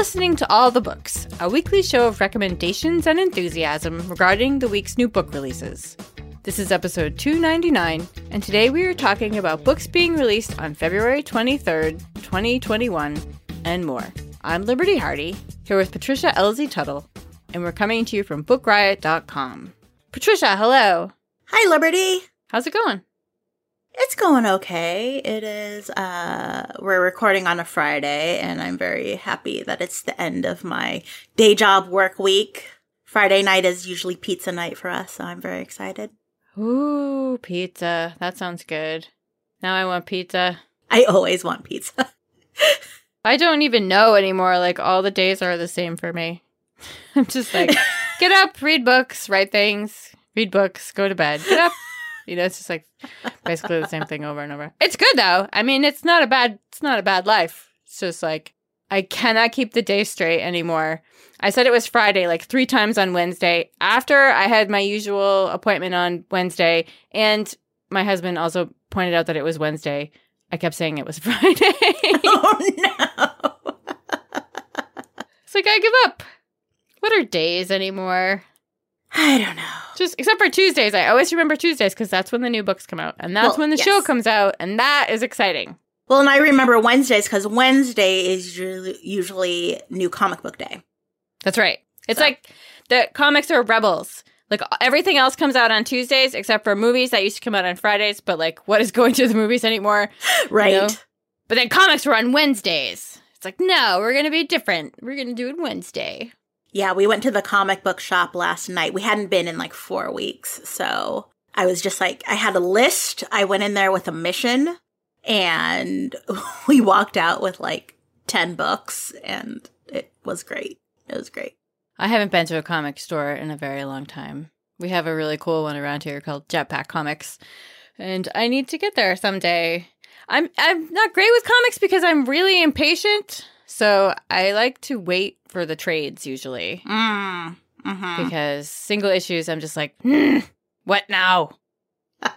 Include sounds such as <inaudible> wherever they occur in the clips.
Listening to All the Books, a weekly show of recommendations and enthusiasm regarding the week's new book releases. This is episode 299, and today we are talking about books being released on February 23rd, 2021, and more. I'm Liberty Hardy, here with Patricia Elzie Tuttle, and we're coming to you from BookRiot.com. Patricia, hello. Hi, Liberty. How's it going? It's going okay. It is, uh, we're recording on a Friday, and I'm very happy that it's the end of my day job work week. Friday night is usually pizza night for us, so I'm very excited. Ooh, pizza. That sounds good. Now I want pizza. I always want pizza. <laughs> I don't even know anymore. Like, all the days are the same for me. <laughs> I'm just like, get up, read books, write things, read books, go to bed, get up. <laughs> You know, it's just like basically the same thing over and over. It's good though. I mean, it's not a bad it's not a bad life. It's just like I cannot keep the day straight anymore. I said it was Friday like 3 times on Wednesday after I had my usual appointment on Wednesday and my husband also pointed out that it was Wednesday. I kept saying it was <laughs> Friday. oh no. it's like I give up. What are days anymore? I don't know. Just except for Tuesdays. I always remember Tuesdays because that's when the new books come out. And that's Well, when the yes. show comes out. And that is exciting. Well, and I remember Wednesdays because Wednesday is usually, new comic book day. That's right. It's So- like the comics are rebels. Like everything else comes out on Tuesdays except for movies that used to come out on Fridays. But like, what is going to the movies anymore? <laughs> Right. know? But then comics were on Wednesdays. It's like, no, we're going to be different. We're going to do it Wednesday. Yeah, we went to the comic book shop last night. We hadn't been in like four weeks. So I was just like, I had a list. I went in there with a mission and <laughs> we walked out with like 10 books and it was great. It was great. I haven't been to a comic store in a very long time. We have a really cool one around here called Jetpack Comics, and I need to get there someday. I'm I'm not great with comics because I'm really impatient, so I like to wait for the trades usually Mm. hmm because single issues I'm just like, "Hmm, what now?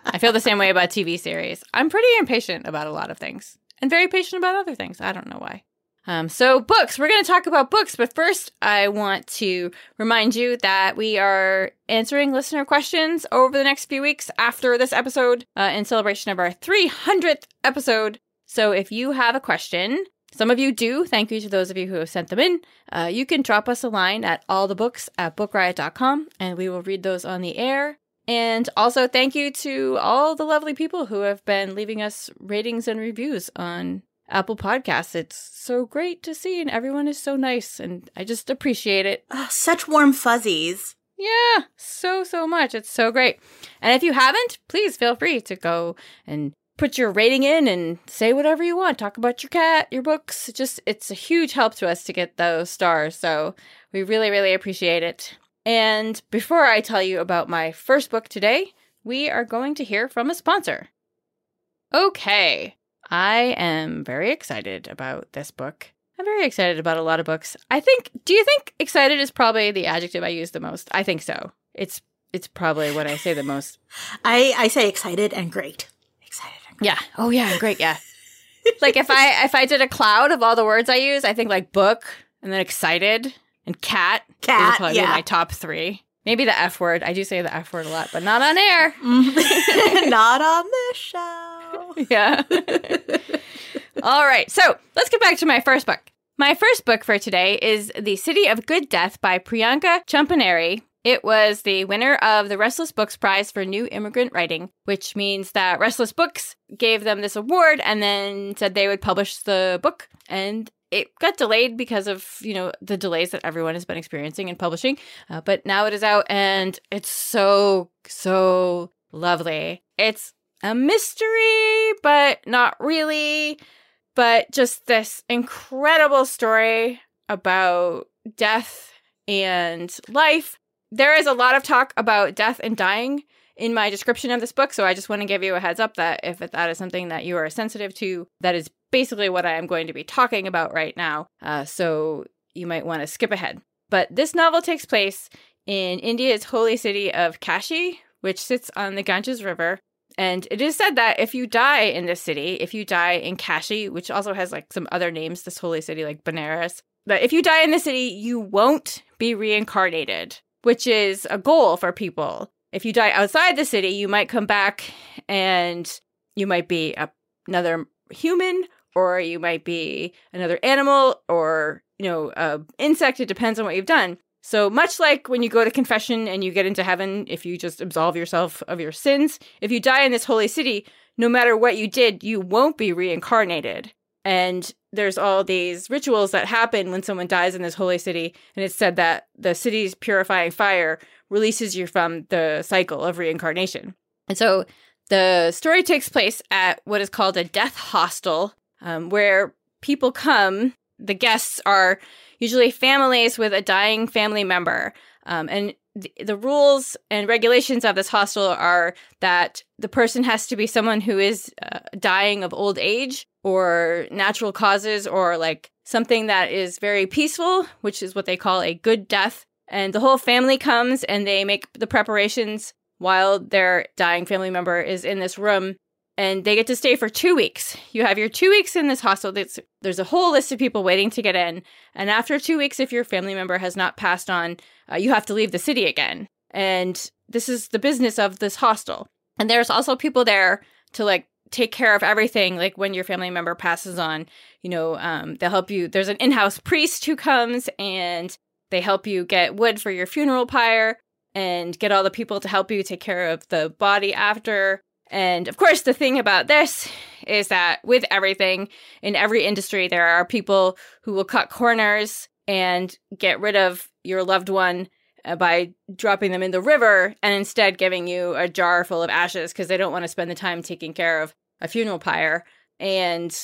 I feel the same way about TV series. I'm pretty impatient about a lot of things and very patient about other things. I don't know why. Um, so, books. We're going to talk about books, but first, I want to remind you that we are answering listener questions over the next few weeks after this episode uh, in celebration of our 300th episode. So, if you have a question, some of you do. Thank you to those of you who have sent them in. Uh, you can drop us a line at allthebooks at bookriot.com and we will read those on the air. And also, thank you to all the lovely people who have been leaving us ratings and reviews on Apple Podcasts. It's so great to see, and everyone is so nice, and I just appreciate it. Ah, such warm fuzzies. Yeah, so, so much. It's so great. And if you haven't, please feel free to go and put your rating in and say whatever you want. Talk about your cat, your books. It just, it's a huge help to us to get those stars. So we really, really appreciate it. And before I tell you about my first book today, we are going to hear from a sponsor. Okay, I am very excited about this book. I'm very excited about a lot of books. I think do you think excited is probably the adjective I use the most? I think so. It's it's probably what I say the most. <laughs> I, I say excited and great. Excited. Yeah. Oh yeah, great, yeah. like if I if I did a cloud of all the words I use, I think like book and then excited and cat. Cat, probably be yeah. my top three. Maybe the F word. I do say the F word a lot, but not on air. Mhm. <laughs> Not on this show. Yeah. <laughs> All right. So let's get back to my first book. My first book for today is The City of Good Death by Priyanka Champaneri. It was the winner of the Restless Books Prize for New Immigrant Writing, which means that Restless Books gave them this award and then said they would publish the book. And it got delayed because of you know the delays that everyone has been experiencing in publishing. Uh, but now it is out and it's so so lovely. It's a mystery but not really but just this incredible story about death and life there is a lot of talk about death and dying in my description of this book. So I just want to give you a heads up that if that is something that you are sensitive to, that is basically what I am going to be talking about right now. Uh, so you might want to skip ahead. But this novel takes place in India's holy city of Kashi, which sits on the Ganges River. And it is said that if you die in this city, if you die in Kashi, which also has like some other names, this holy city like Benares, that if you die in the city, you won't be reincarnated, which is a goal for people if you die outside the city, you might come back and you might be a, another human or you might be another animal or, you know, a insect. It depends on what you've done. So much like when you go to confession and you get into heaven, if you just absolve yourself of your sins, if you die in this holy city, no matter what you did, you won't be reincarnated. And there's all these rituals that happen when someone dies in this holy city. And it's said that the city's purifying fire releases you from the cycle of reincarnation. And so the story takes place at what is called a death hostel, um, where people come. The guests are usually families with a dying family member. Um, and the, the rules and regulations of this hostel are that the person has to be someone who is uh, dying of old age or natural causes or like something that is very peaceful, which is what they call a good death. And the whole family comes and they make the preparations while their dying family member is in this room. And they get to stay for two weeks. You have your two weeks in this hostel. There's, there's a whole list of people waiting to get in. And after two weeks, if your family member has not passed on, uh, you have to leave the city again. And this is the business of this hostel. And there's also people there to like take care of everything like when your family member passes on you know um, they'll help you there's an in-house priest who comes and they help you get wood for your funeral pyre and get all the people to help you take care of the body after. And of course, the thing about this is that with everything in every industry, there are people who will cut corners and get rid of your loved one uh, by dropping them in the river and instead giving you a jar full of ashes because they don't want to spend the time taking care of a funeral pyre. And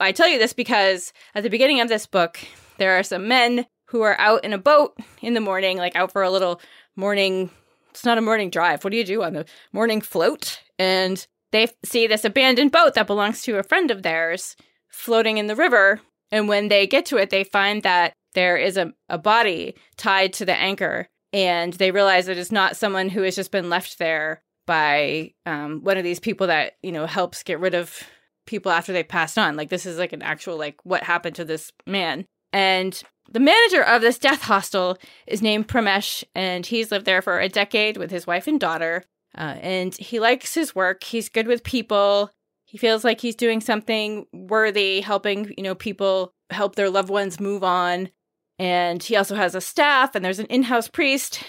I tell you this because at the beginning of this book, there are some men who are out in a boat in the morning, like out for a little morning. It's not a morning drive. What do you do on the morning float? And they see this abandoned boat that belongs to a friend of theirs floating in the river. And when they get to it, they find that there is a, a body tied to the anchor. And they realize that it's not someone who has just been left there by um, one of these people that, you know, helps get rid of people after they passed on. Like, this is like an actual, like, what happened to this man. And the manager of this death hostel is named Pramesh, and he's lived there for a decade with his wife and daughter. Uh, and he likes his work. He's good with people. He feels like he's doing something worthy, helping you know people help their loved ones move on. And he also has a staff, and there's an in-house priest.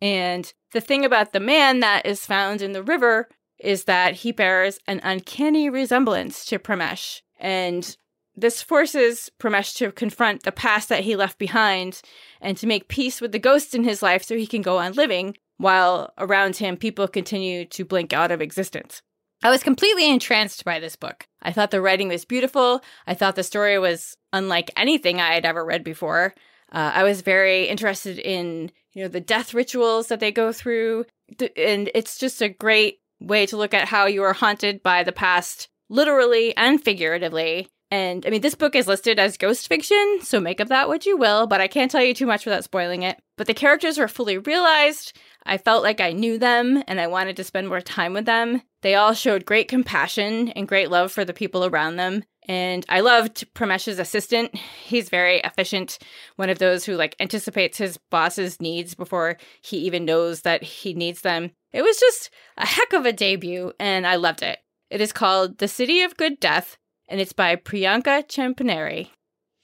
And the thing about the man that is found in the river is that he bears an uncanny resemblance to Pramesh. And this forces Pramesh to confront the past that he left behind and to make peace with the ghosts in his life so he can go on living, while around him people continue to blink out of existence. I was completely entranced by this book. I thought the writing was beautiful. I thought the story was unlike anything I had ever read before. Uh, I was very interested in, you know, the death rituals that they go through, and it's just a great way to look at how you are haunted by the past, literally and figuratively, and I mean, this book is listed as ghost fiction, so make of that what you will, but I can't tell you too much without spoiling it. But the characters were fully realized. I felt like I knew them and I wanted to spend more time with them. They all showed great compassion and great love for the people around them. And I loved Pramesh's assistant. He's very efficient, one of those who like anticipates his boss's needs before he even knows that he needs them. It was just a heck of a debut and I loved it. It is called The City of Good Death and it's by Priyanka Champaneri.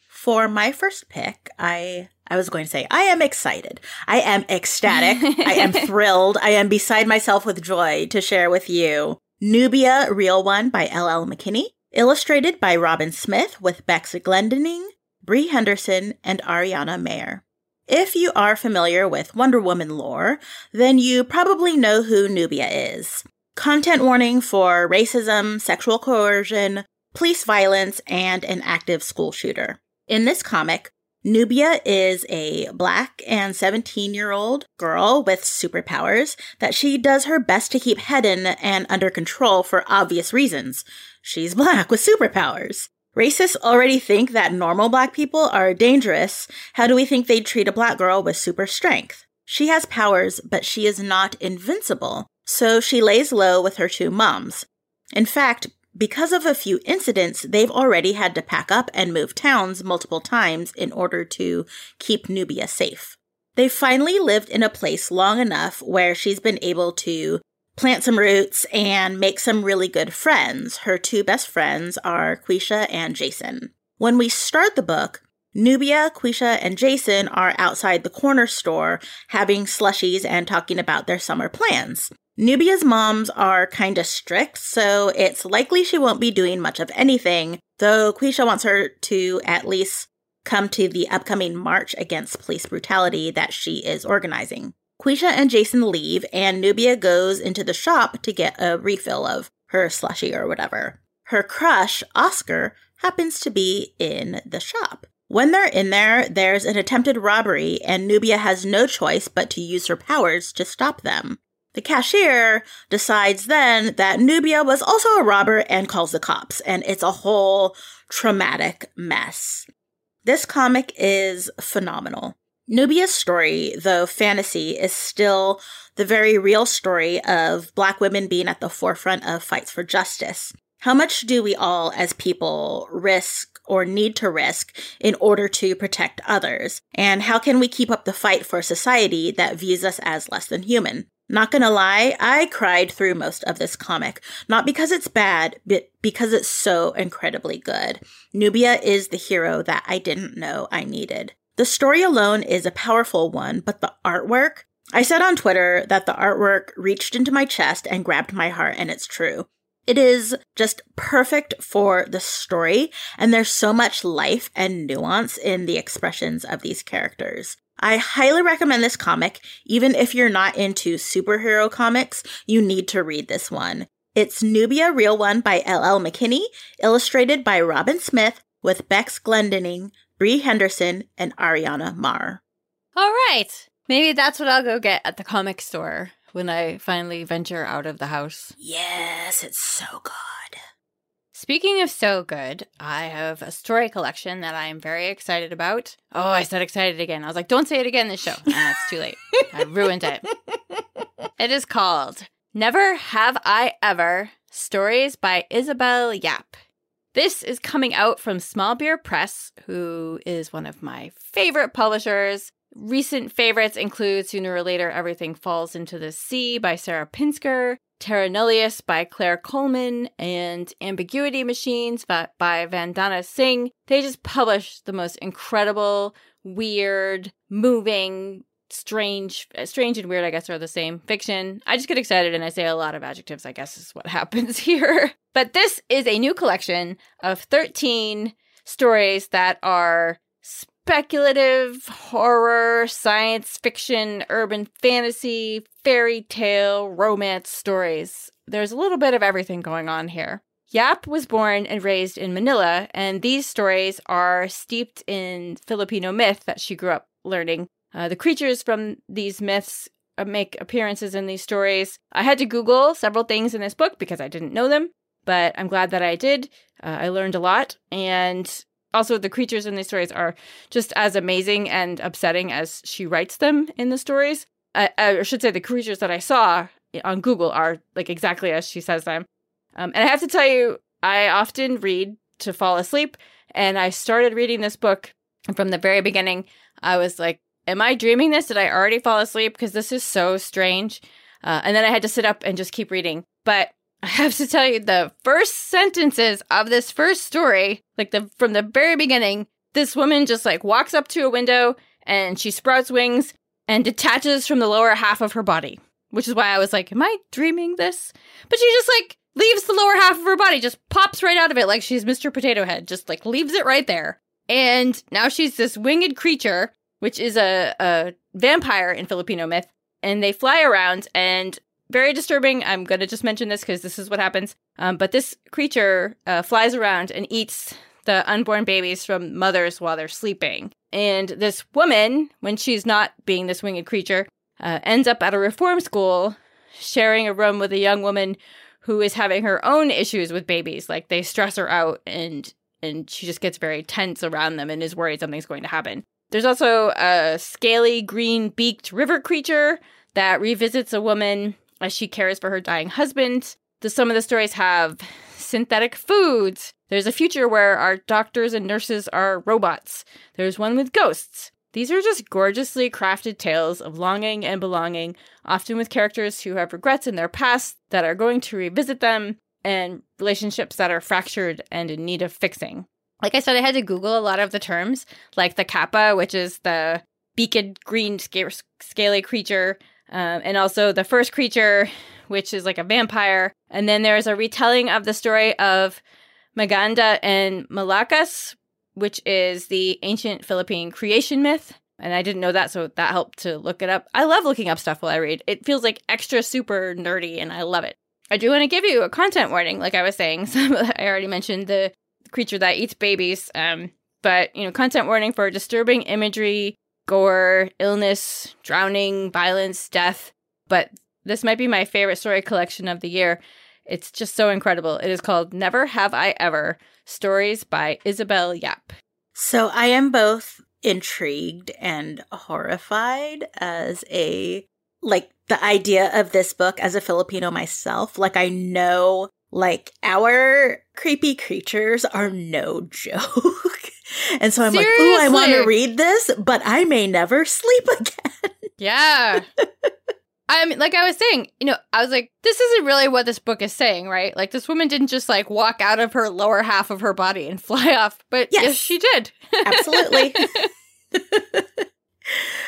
For my first pick, I I was going to say I am excited. I am ecstatic. <laughs> I am thrilled. I am beside myself with joy to share with you Nubia Real One by L.L. McKinney, illustrated by Robyn Smith with Bex Glendinning, Bree Henderson, and Ariana Maher. If you are familiar with Wonder Woman lore, then you probably know who Nubia is. Content warning for racism, sexual coercion, police violence, and an active school shooter. In this comic, Nubia is a black and 17 year old girl with superpowers that she does her best to keep hidden and under control for obvious reasons. She's black with superpowers. Racists already think that normal black people are dangerous. How do we think they'd treat a black girl with super strength? She has powers, but she is not invincible. So she lays low with her two moms. In fact, because of a few incidents, they've already had to pack up and move towns multiple times in order to keep Nubia safe. They've finally lived in a place long enough where she's been able to plant some roots and make some really good friends. Her two best friends are Quisha and Jason. When we start the book, Nubia, Quisha, and Jason are outside the corner store having slushies and talking about their summer plans. Nubia's moms are kind of strict, so it's likely she won't be doing much of anything, though Quisha wants her to at least come to the upcoming march against police brutality that she is organizing. Quisha and Jason leave, and Nubia goes into the shop to get a refill of her slushy or whatever. Her crush, Oscar, happens to be in the shop. When they're in there, there's an attempted robbery, and Nubia has no choice but to use her powers to stop them. The cashier decides then that Nubia was also a robber and calls the cops, and it's a whole traumatic mess. This comic is phenomenal. Nubia's story, though fantasy, is still the very real story of Black women being at the forefront of fights for justice. How much do we all, as people, risk or need to risk in order to protect others? And how can we keep up the fight for a society that views us as less than human? Not gonna lie, I cried through most of this comic. Not because it's bad, but because it's so incredibly good. Nubia is the hero that I didn't know I needed. The story alone is a powerful one, but the artwork, I said on Twitter that the artwork reached into my chest and grabbed my heart, and it's true. It is just perfect for the story, and there's so much life and nuance in the expressions of these characters. I highly recommend this comic. Even if you're not into superhero comics, you need to read this one. It's Nubia Real One by L.L. McKinney, illustrated by Robyn Smith, with Bex Glendinning, Bree Henderson, and Ariana Maher. All right. Maybe that's what I'll go get at the comic store when I finally venture out of the house. Yes, it's so good. Speaking of so good, I have a story collection that I am very excited about. Oh, I said excited again. I was like, don't say it again this show. And it's too late. I <laughs> ruined it. It is called Never Have I Ever Stories by Isabel Yap. This is coming out from Small Beer Press, who is one of my favorite publishers. Recent favorites include Sooner or Later Everything Falls into the Sea by Sarah Pinsker, Terra Nullius by Claire Coleman, and Ambiguity Machines by Vandana Singh. They just publish the most incredible, weird, moving, strange strange and weird i guess are the same. Fiction. I just get excited and i say a lot of adjectives i guess is what <laughs> happens here. But this is a new collection of 13 stories that are speculative horror science fiction urban fantasy fairy tale romance stories. There's a little bit of everything going on here. Yap was born and raised in Manila, and these stories are steeped in Filipino myth that she grew up learning uh, the creatures from these myths uh, make appearances in these stories. I had to Google several things in this book because I didn't know them, but I'm glad that I did. Uh, I learned a lot. And also, the creatures in these stories are just as amazing and upsetting as she writes them in the stories. I, I should say, the creatures that I saw on Google are like exactly as she says them. Um, and I have to tell you, I often read to fall asleep. And I started reading this book from the very beginning. I was like, am I dreaming this? Did I already fall asleep? Because this is so strange. Uh, and then I had to sit up and just keep reading. But <laughs> I have to tell you, the first sentences of this first story, like the from the very beginning, this woman just like walks up to a window and she sprouts wings and detaches from the lower half of her body. Which is why I was like, am I dreaming this? But she just like leaves the lower half of her body, just pops right out of it like she's Mr. Potato Head, just like leaves it right there. And now she's this winged creature, which is a, a vampire in Filipino myth. And they fly around and very disturbing. I'm going to just mention this because this is what happens. Um, but this creature uh, flies around and eats the unborn babies from mothers while they're sleeping. And this woman, when she's not being this winged creature, uh, ends up at a reform school sharing a room with a young woman who is having her own issues with babies. Like they stress her out and and she just gets very tense around them and is worried something's going to happen. There's also a scaly green beaked river creature that revisits a woman as she cares for her dying husband. The, some of the stories have synthetic foods. There's a future where our doctors and nurses are robots. There's one with ghosts. These are just gorgeously crafted tales of longing and belonging, often with characters who have regrets in their past that are going to revisit them, and relationships that are fractured and in need of fixing. Like I said, I had to Google a lot of the terms, like the kappa, which is the beaked green scaly creature, um, and also the first creature, which is like a vampire. And then there's a retelling of the story of Maganda and Malakas, which is the ancient Philippine creation myth. And I didn't know that, so that helped to look it up. I love looking up stuff while I read. It feels like extra super nerdy, and I love it. I do want to give you a content warning, like I was saying. <laughs> Some, I already mentioned the creature that eats babies. Um, but you know, content warning for disturbing imagery, gore, illness, drowning, violence, death. But this might be my favorite story collection of the year. It's just so incredible. It is called Never Have I Ever Stories by Isabel Yap. So I am both intrigued and horrified as a like the idea of this book as a Filipino myself. Like I know like our creepy creatures are no joke. <laughs> and so I'm Seriously? like, "Ooh, I want to read this, but I may never sleep again." <laughs> Yeah. I mean, like I was saying, you know, I was like, this isn't really what this book is saying, right? Like, this woman didn't just like walk out of her lower half of her body and <laughs> fly off, but yes, yes she did. Absolutely.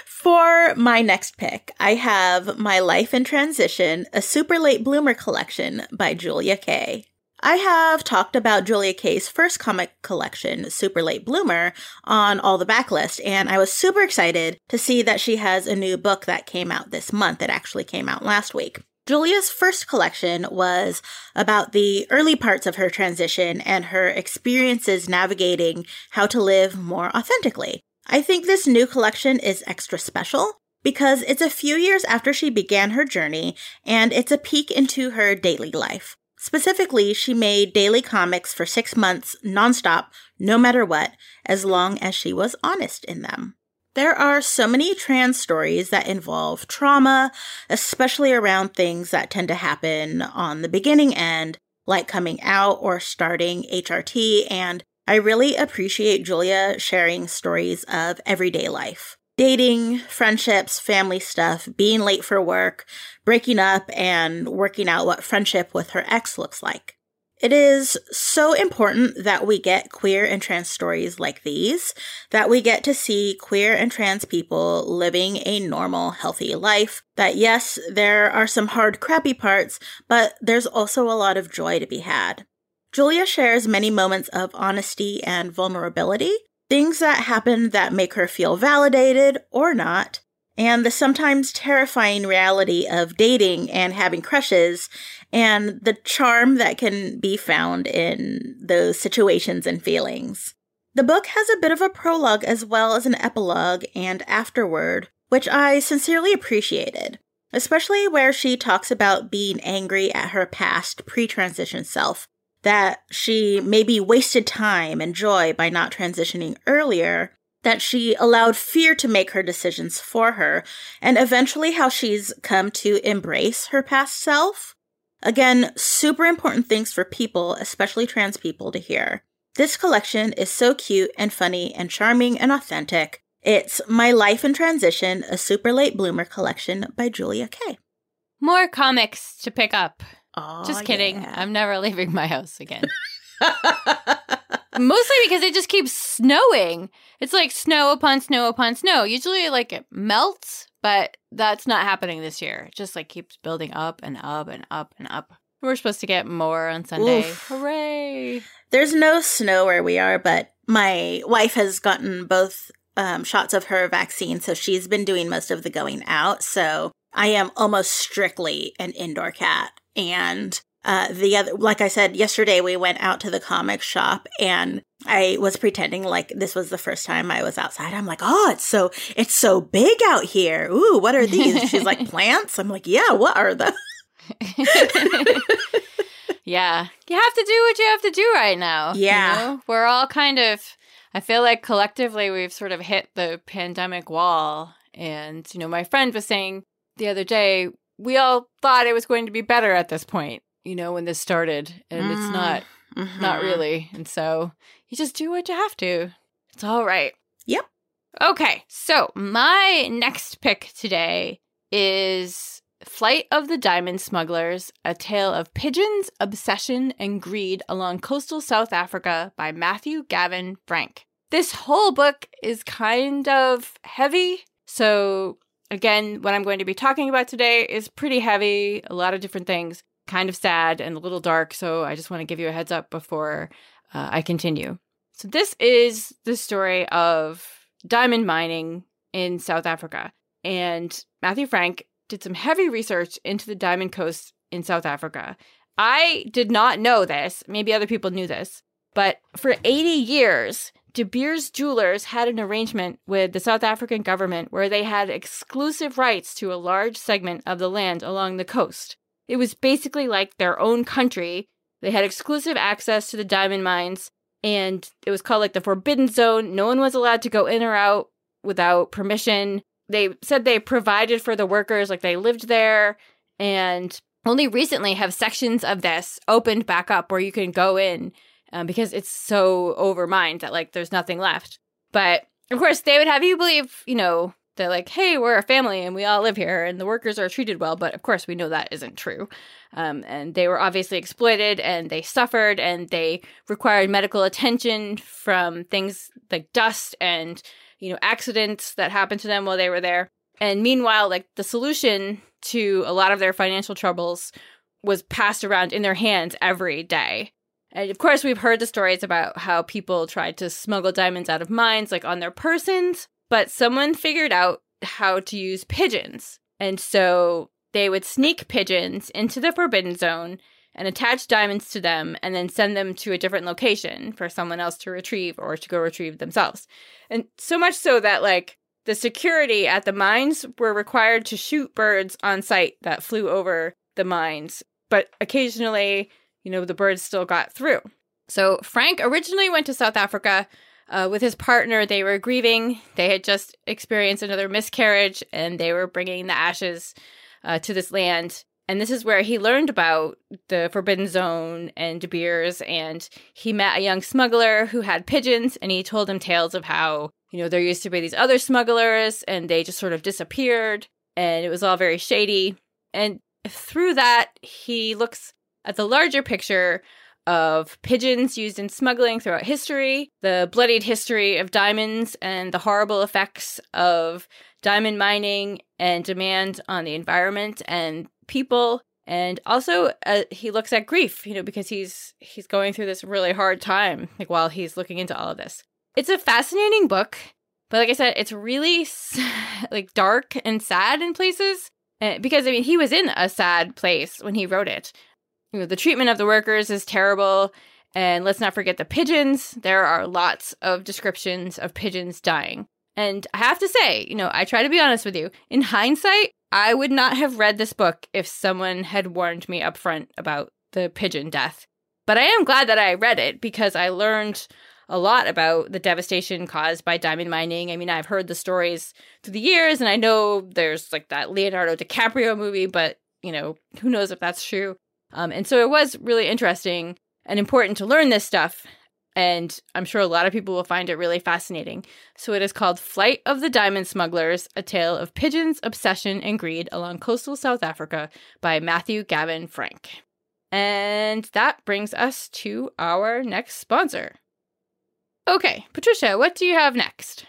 For my next pick, I have My Life in Transition, a super late bloomer collection by Julia Kaye. I have talked about Julia Kaye's first comic collection, Super Late Bloomer, on All the Backlist, and I was super excited to see that she has a new book that came out this month. It actually came out last week. Julia's first collection was about the early parts of her transition and her experiences navigating how to live more authentically. I think this new collection is extra special because it's a few years after she began her journey and it's a peek into her daily life. Specifically, she made daily comics for six months nonstop, no matter what, as long as she was honest in them. There are so many trans stories that involve trauma, especially around things that tend to happen on the beginning end, like coming out or starting HRT, and I really appreciate Julia sharing stories of everyday life dating, friendships, family stuff, being late for work, breaking up, and working out what friendship with her ex looks like. It is so important that we get queer and trans stories like these, that we get to see queer and trans people living a normal, healthy life. That yes, there are some hard, crappy parts, but there's also a lot of joy to be had. Julia shares many moments of honesty and vulnerability, things that happen that make her feel validated or not, and the sometimes terrifying reality of dating and having crushes, and the charm that can be found in those situations and feelings. The book has a bit of a prologue as well as an epilogue and afterword, which I sincerely appreciated, especially where she talks about being angry at her past pre transition self that she maybe wasted time and joy by not transitioning earlier, that she allowed fear to make her decisions for her, and eventually how she's come to embrace her past self. Again, super important things for people, especially trans people, to hear. This collection is so cute and funny and charming and authentic. It's My Life in Transition, a super late bloomer collection by Julia Kaye. More comics to pick up. Oh, just kidding. Yeah. I'm never leaving my house again. <laughs> Mostly because it just keeps snowing. It's like snow upon snow upon snow. Usually like it melts, but that's not happening this year. It just like keeps building up and up and up and up. We're supposed to get more on Sunday. Oof. Hooray. There's no snow where we are, but my wife has gotten both um, shots of her vaccine, so she's been doing most of the going out. So I am almost strictly an indoor cat. And uh, the other, like I said yesterday, we went out to the comic shop and I was pretending like this was the first time I was outside. I'm like, oh, it's so it's so big out here. Ooh, what are these? She's like, <laughs> plants. I'm like, yeah, what are the? <laughs> yeah, you have to do what you have to do right now. Yeah, you know? we're all kind of. I feel like collectively we've sort of hit the pandemic wall, and you know, my friend was saying the other day we all thought it was going to be better at this point you know, when this started, and mm. it's not mm-hmm. not really. And so you just do what you have to. It's all right. Yep. Okay, so my next pick today is Flight of the Diamond Smugglers, a tale of pigeons, obsession, and greed along coastal South Africa by Matthew Gavin Frank. This whole book is kind of heavy. So, again, what I'm going to be talking about today is pretty heavy, a lot of different things kind of sad and a little dark. So I just want to give you a heads up before uh, I continue. So, this is the story of diamond mining in South Africa. And Matthew Frank did some heavy research into the diamond coast in South Africa. I did not know this. Maybe other people knew this. But for 80 years, De Beers Jewelers had an arrangement with the South African government where they had exclusive rights to a large segment of the land along the coast. It was basically like their own country. They had exclusive access to the diamond mines, and it was called like the Forbidden Zone. No one was allowed to go in or out without permission. They said they provided for the workers, like they lived there, and only recently have sections of this opened back up where you can go in um, because it's so overmined that like there's nothing left. But of course, they would have you believe, you know, they're like, hey, we're a family and we all live here and the workers are treated well. But of course, we know that isn't true. Um, and they were obviously exploited and they suffered and they required medical attention from things like dust and, you know, accidents that happened to them while they were there. And meanwhile, like the solution to a lot of their financial troubles was passed around in their hands every day. And of course, we've heard the stories about how people tried to smuggle diamonds out of mines, like on their persons, but someone figured out how to use pigeons. And so they would sneak pigeons into the Forbidden Zone and attach diamonds to them and then send them to a different location for someone else to retrieve or to go retrieve themselves. And so much so that, like, the security at the mines were required to shoot birds on sight that flew over the mines, but occasionally, you know, the birds still got through. So Frank originally went to South Africa uh, with his partner, they were grieving. They had just experienced another miscarriage and they were bringing the ashes uh, to this land. And this is where he learned about the Forbidden Zone and De Beers. And he met a young smuggler who had pigeons. And he told him tales of how, you know, there used to be these other smugglers and they just sort of disappeared. And it was all very shady. And through that, he looks at the larger picture of pigeons used in smuggling throughout history, the bloodied history of diamonds, and the horrible effects of diamond mining and demand on the environment and people. And also, uh, he looks at grief, you know, because he's he's going through this really hard time, like while he's looking into all of this. It's a fascinating book, but like I said, it's really <laughs> like dark and sad in places. Uh, because I mean, he was in a sad place when he wrote it. You know, the treatment of the workers is terrible. And let's not forget the pigeons. There are lots of descriptions of pigeons dying. And I have to say, you know, I try to be honest with you. In hindsight, I would not have read this book if someone had warned me up front about the pigeon death. But I am glad that I read it because I learned a lot about the devastation caused by diamond mining. I mean, I've heard the stories through the years and I know there's like that Leonardo DiCaprio movie, but you know, who knows if that's true. Um, and so it was really interesting and important to learn this stuff. And I'm sure a lot of people will find it really fascinating. So it is called Flight of the Diamond Smugglers A Tale of Pigeons, Obsession, and Greed Along Coastal South Africa by Matthew Gavin Frank. And that brings us to our next sponsor. Okay, Patricia, what do you have next?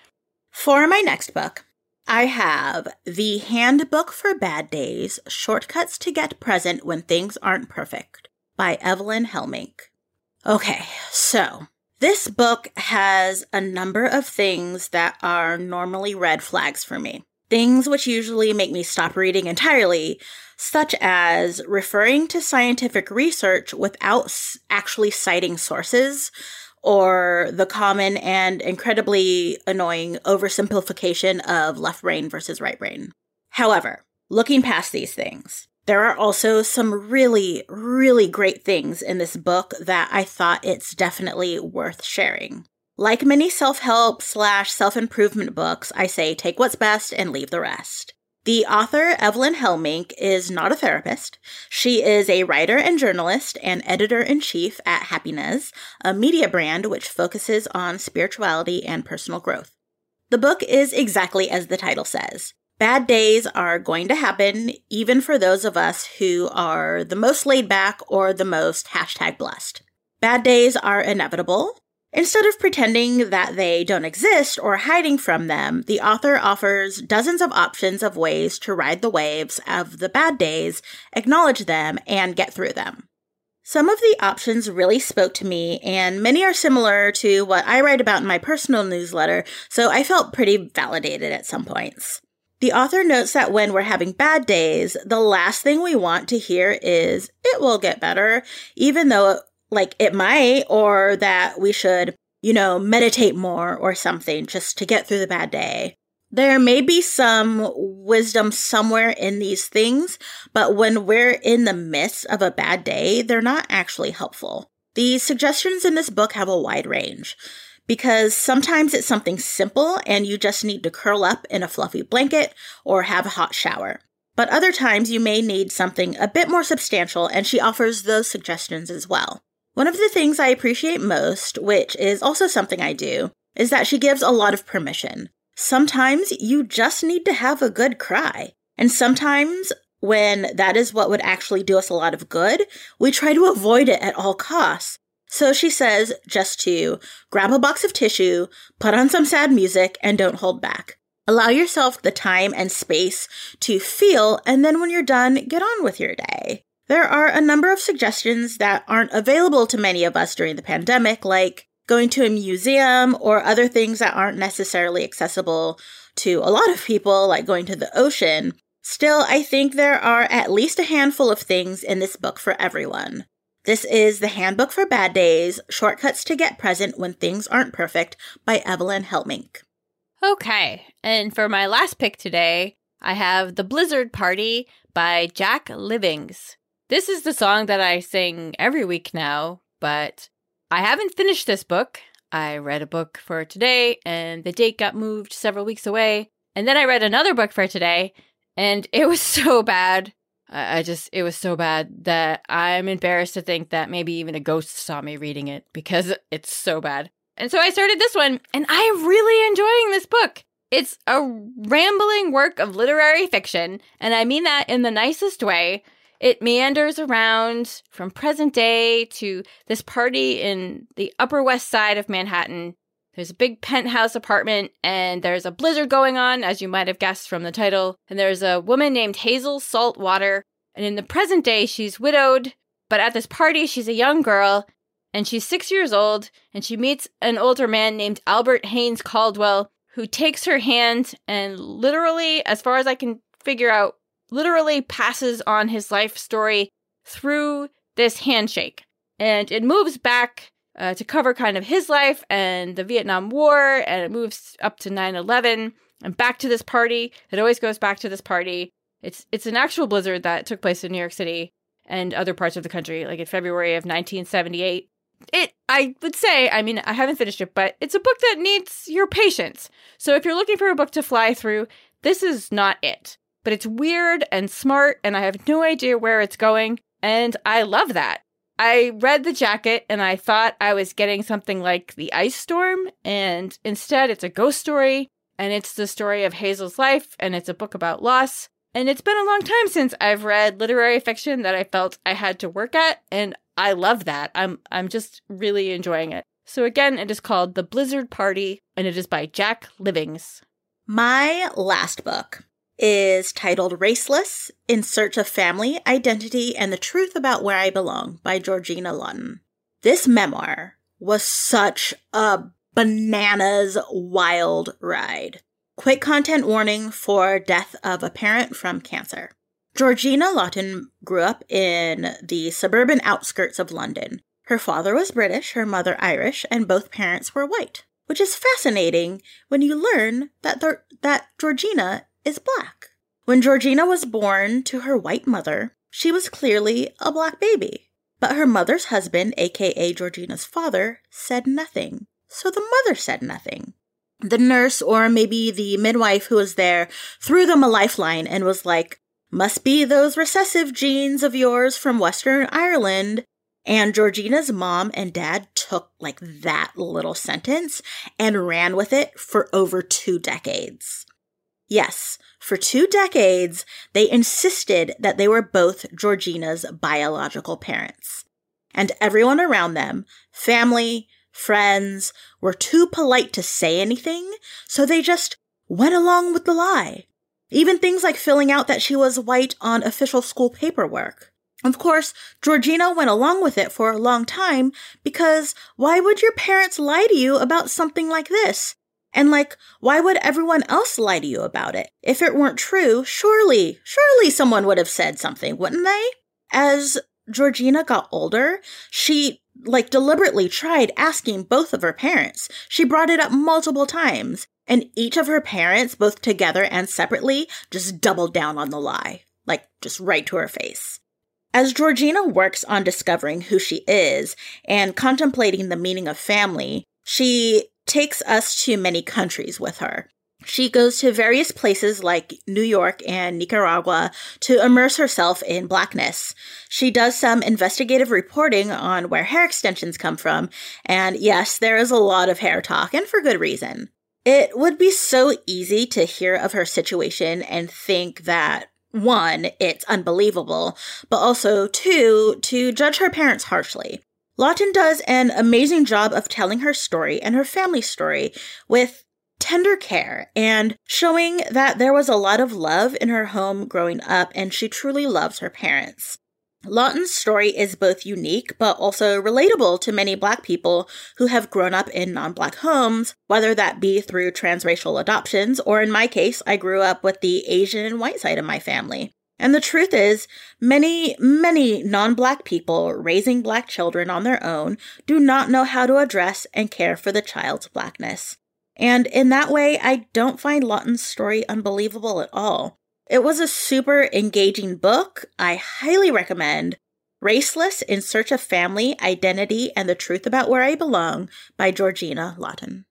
For my next book, I have The Handbook for Bad Days Shortcuts to Get Present When Things Aren't Perfect by Eveline Helmink. Okay, so This book has a number of things that are normally red flags for me. Things which usually make me stop reading entirely, such as referring to scientific research without actually citing sources, or the common and incredibly annoying oversimplification of left brain versus right brain. However, looking past these things, there are also some really, really great things in this book that I thought it's definitely worth sharing. Like many self help slash self improvement books, I say take what's best and leave the rest. The author, Eveline Helmink, is not a therapist. She is a writer and journalist and editor in chief at Happiness, a media brand which focuses on spirituality and personal growth. The book is exactly as the title says. Bad days are going to happen, even for those of us who are the most laid back or the most hashtag blessed. Bad days are inevitable, Instead of pretending that they don't exist or hiding from them, the author offers dozens of options of ways to ride the waves of the bad days, acknowledge them, and get through them. Some of the options really spoke to me, and many are similar to what I write about in my personal newsletter, so I felt pretty validated at some points. The author notes that when we're having bad days, the last thing we want to hear is, it will get better, even though like it might, or that we should, you know, meditate more or something just to get through the bad day. There may be some wisdom somewhere in these things, but when we're in the midst of a bad day, they're not actually helpful. The suggestions in this book have a wide range because sometimes it's something simple and you just need to curl up in a fluffy blanket or have a hot shower. But other times you may need something a bit more substantial, and she offers those suggestions as well. One of the things I appreciate most, which is also something I do, is that she gives a lot of permission. Sometimes you just need to have a good cry. And sometimes when that is what would actually do us a lot of good, we try to avoid it at all costs. So she says just to grab a box of tissue, put on some sad music, and don't hold back. Allow yourself the time and space to feel, and then when you're done, get on with your day. There are a number of suggestions that aren't available to many of us during the pandemic, like going to a museum or other things that aren't necessarily accessible to a lot of people, like going to the ocean. Still, I think there are at least a handful of things in this book for everyone. This is The Handbook for Bad Days Shortcuts to Get Present When Things Aren't Perfect by Eveline Helmink. Okay, and for my last pick today, I have The Blizzard Party by Jack Livings. This is the song that I sing every week now, but I haven't finished this book. I read a book for today, and the date got moved several weeks away. And then I read another book for today, and <laughs> it was so bad. I just, it was so bad that I'm embarrassed to think that maybe even a ghost saw me reading it because it's so bad. And so I started this one, and I'm really enjoying this book. It's a rambling work of literary fiction, and I mean that in the nicest way. It meanders around from present day to this party in the Upper West Side of Manhattan. There's a big penthouse apartment, and there's a blizzard going on, as you might have guessed from the title. And there's a woman named Hazel Saltwater. And in the present day, she's widowed, but at this party, she's a young girl, and she's six years old, and she meets an older man named Albert Haynes Caldwell, who takes her hand and literally, as far as I can figure out, literally passes on his life story through this handshake. And it moves back uh, to cover kind of his life and the Vietnam War, and it moves up to 9 11 and back to this party. It always goes back to this party. It's, it's an actual blizzard that took place in New York City and other parts of the country, like in February of 1978. It, I would say, I mean, I haven't finished it, but it's a book that needs your patience. So if you're looking for a book to fly through, this is not it but it's weird and smart, and I have no idea where it's going. And I love that. I read the jacket and I thought I was getting something like The Ice Storm, and instead it's a ghost story, and it's the story of Hazel's life, and it's a book about loss. And it's been a long time since I've read literary fiction that I felt I had to work at, and I love that. I'm I'm just really enjoying it. So again, it is called The Blizzard Party, and it is by Jack Livings. My last book is titled Raceless In Search of Family, Identity, and the Truth About Where I Belong by Georgina Lawton. This memoir was such a bananas wild ride. Quick content warning for death of a parent from cancer. Georgina Lawton grew up in the suburban outskirts of London. Her father was British, her mother Irish, and both parents were white, which is fascinating when you learn that that Georgina is black. When Georgina was born to her white mother, she was clearly a black baby. But her mother's husband, aka Georgina's father, said nothing. So the mother said nothing. The nurse, or maybe the midwife who was there, threw them a lifeline and was like, Must be those recessive genes of yours from Western Ireland. And Georgina's mom and dad took like that little sentence and ran with it for over two decades. Yes, for two decades, they insisted that they were both Georgina's biological parents. And everyone around them, family, friends, were too polite to say anything, so they just went along with the lie. Even things like filling out that she was white on official school paperwork. Of course, Georgina went along with it for a long time because why would your parents lie to you about something like this? And like, why would everyone else lie to you about it? If it weren't true, surely, surely someone would have said something, wouldn't they? As Georgina got older, she like deliberately tried asking both of her parents. She brought it up multiple times, and each of her parents, both together and separately, just doubled down on the lie, like just right to her face. As Georgina works on discovering who she is and contemplating the meaning of family, she takes us to many countries with her. She goes to various places like New York and Nicaragua to immerse herself in blackness. She does some investigative reporting on where hair extensions come from, and yes, there is a lot of hair talk, and for good reason. It would be so easy to hear of her situation and think that one, it's unbelievable, but also two, to judge her parents harshly. Lawton does an amazing job of telling her story and her family story with tender care and showing that there was a lot of love in her home growing up and she truly loves her parents. Lawton's story is both unique but also relatable to many Black people who have grown up in non Black homes, whether that be through transracial adoptions or, in my case, I grew up with the Asian and white side of my family. And the truth is, many, many non black people raising black children on their own do not know how to address and care for the child's blackness. And in that way, I don't find Lawton's story unbelievable at all. It was a super engaging book. I highly recommend Raceless in Search of Family, Identity, and the Truth About Where I Belong by Georgina Lawton.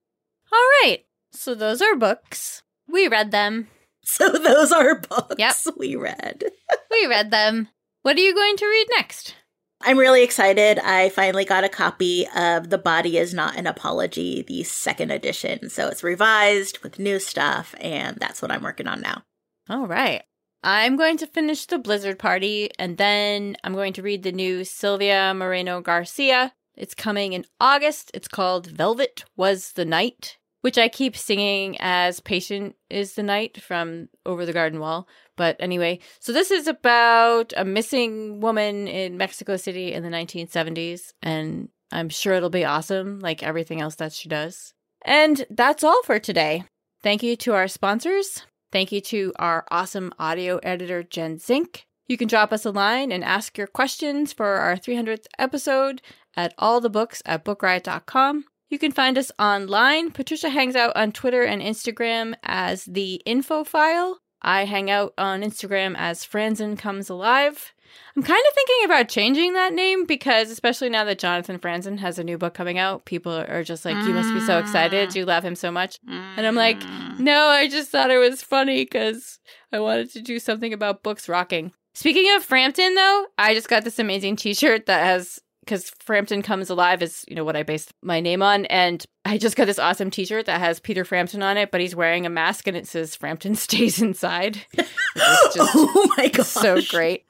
All right. So those are books. We read them. <laughs> So those are books yep. we read. <laughs> we read them. What are you going to read next? I'm really excited. I finally got a copy of The Body Is Not an Apology, the second edition. So it's revised with new stuff, and that's what I'm working on now. All right. I'm going to finish The Blizzard Party, and then I'm going to read the new Silvia Moreno Garcia. It's coming in August. It's called Velvet Was the Night which I keep singing as Patient is the Night from Over the Garden Wall. But anyway, so this is about a missing woman in Mexico City in the 1970s, and I'm sure it'll be awesome, like everything else that she does. And that's all for today. Thank you to our sponsors. Thank you to our awesome audio editor, Jen Zink. You can drop us a line and ask your questions for our 300th episode at allthebooks at bookriot.com. You can find us online. Patricia hangs out on Twitter and Instagram as the infophile. I hang out on Instagram as Franzen Comes Alive. I'm kind of thinking about changing that name because, especially now that Jonathan Franzen has a new book coming out, people are just like, "You must be so excited! You love him so much." And I'm like, mm. "No, I just thought it was funny because I wanted to do something about books rocking." Speaking of Frampton, though, I just got this amazing T-shirt that has because Frampton Comes Alive is, you know, what I based my name on. And I just got this awesome t shirt that has Peter Frampton on it, but he's wearing a mask and it says Frampton <laughs> stays inside. <laughs> oh my god. So great.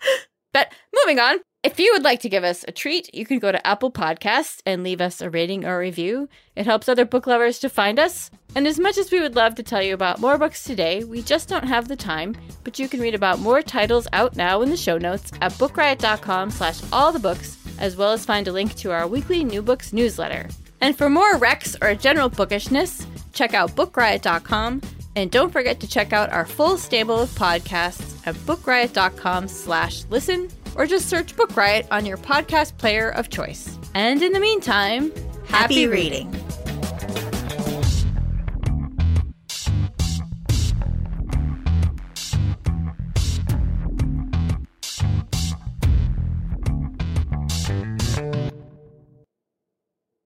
But moving on, if you would like to give us a treat, you can go to Apple Podcasts and leave us a rating or review. It helps other book lovers to find us. And as much as we would love to tell you about more books today, we just don't have the time. But you can read about more titles out now in the show notes at bookriot.com slash all the books as well as find a link to our weekly new books newsletter. And for more recs or general bookishness, check out bookriot.com and don't forget to check out our full stable of podcasts at bookriot.com slash listen or just search Book Riot on your podcast player of choice. And in the meantime, Happy, reading.